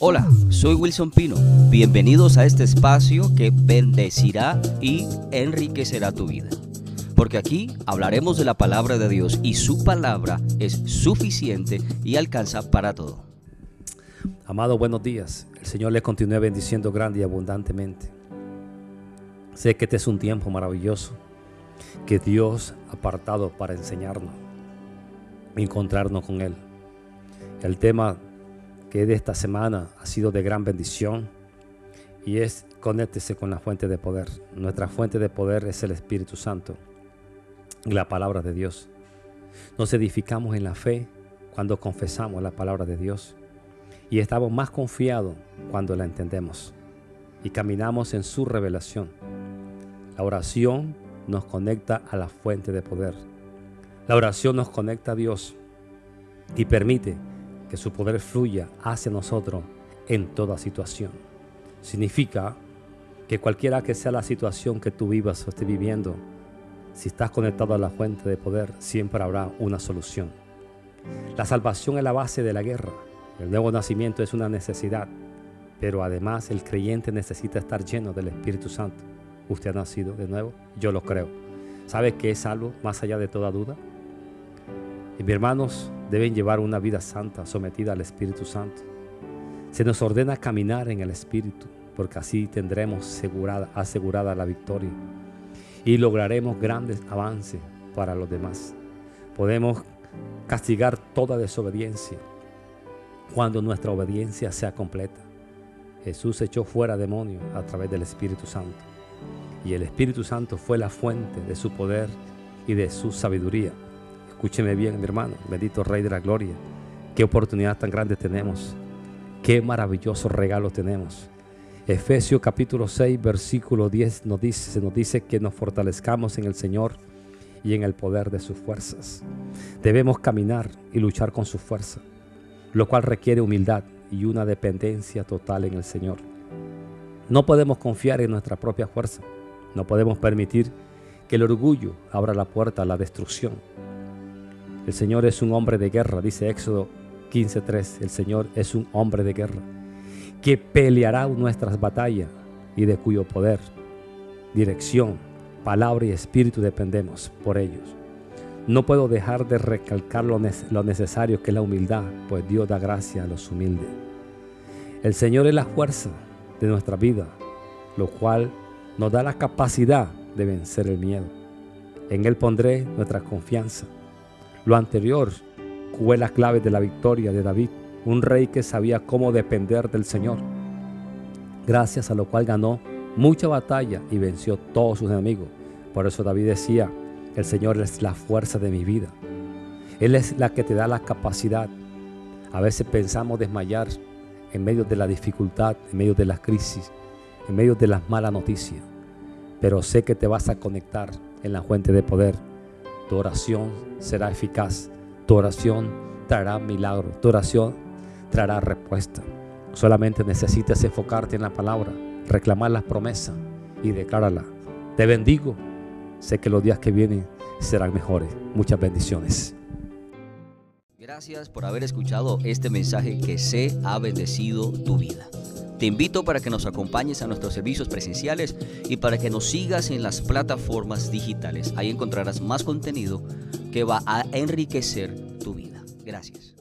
Hola, soy Wilson Pino. Bienvenidos a este espacio que bendecirá y enriquecerá tu vida. Porque aquí hablaremos de la palabra de Dios y su palabra es suficiente y alcanza para todo. Amado, buenos días. El Señor le continúe bendiciendo grande y abundantemente. Sé que este es un tiempo maravilloso que Dios ha apartado para enseñarnos, encontrarnos con Él. El tema que de esta semana ha sido de gran bendición y es conéctese con la fuente de poder. Nuestra fuente de poder es el Espíritu Santo y la palabra de Dios. Nos edificamos en la fe cuando confesamos la palabra de Dios y estamos más confiados cuando la entendemos y caminamos en su revelación. La oración nos conecta a la fuente de poder. La oración nos conecta a Dios y permite que su poder fluya hacia nosotros en toda situación. Significa que cualquiera que sea la situación que tú vivas o estés viviendo, si estás conectado a la fuente de poder, siempre habrá una solución. La salvación es la base de la guerra. El nuevo nacimiento es una necesidad, pero además el creyente necesita estar lleno del Espíritu Santo. ¿Usted ha nacido de nuevo? Yo lo creo. ¿Sabe que es salvo más allá de toda duda? Y mis hermanos deben llevar una vida santa, sometida al Espíritu Santo. Se nos ordena caminar en el Espíritu, porque así tendremos asegurada, asegurada la victoria y lograremos grandes avances para los demás. Podemos castigar toda desobediencia cuando nuestra obediencia sea completa. Jesús echó fuera demonios a través del Espíritu Santo. Y el Espíritu Santo fue la fuente de su poder y de su sabiduría. Escúcheme bien, mi hermano, bendito Rey de la Gloria. Qué oportunidad tan grande tenemos. Qué maravilloso regalo tenemos. Efesios capítulo 6, versículo 10 nos dice, se nos dice que nos fortalezcamos en el Señor y en el poder de sus fuerzas. Debemos caminar y luchar con su fuerza, lo cual requiere humildad y una dependencia total en el Señor. No podemos confiar en nuestra propia fuerza. No podemos permitir que el orgullo abra la puerta a la destrucción. El Señor es un hombre de guerra, dice Éxodo 15:3. El Señor es un hombre de guerra que peleará nuestras batallas y de cuyo poder, dirección, palabra y espíritu dependemos por ellos. No puedo dejar de recalcar lo, necesario que es la humildad, pues Dios da gracia a los humildes. El Señor es la fuerza de nuestra vida, lo cual nos da la capacidad de vencer el miedo. En Él pondré nuestra confianza. Lo anterior fue la clave de la victoria de David, un rey que sabía cómo depender del Señor, gracias a lo cual ganó mucha batalla y venció todos sus enemigos. Por eso David decía, el Señor es la fuerza de mi vida. Él es la que te da la capacidad. A veces pensamos desmayar en medio de la dificultad, en medio de la crisis, en medio de las malas noticias. Pero sé que te vas a conectar en la fuente de poder. Tu oración será eficaz. Tu oración traerá milagro. Tu oración traerá respuesta. Solamente necesitas enfocarte en la palabra, reclamar las promesas y declárala. Te bendigo. Sé que los días que vienen serán mejores. Muchas bendiciones. Gracias por haber escuchado este mensaje que se ha bendecido tu vida. Te invito para que nos acompañes a nuestros servicios presenciales y para que nos sigas en las plataformas digitales. Ahí encontrarás más contenido que va a enriquecer tu vida. Gracias.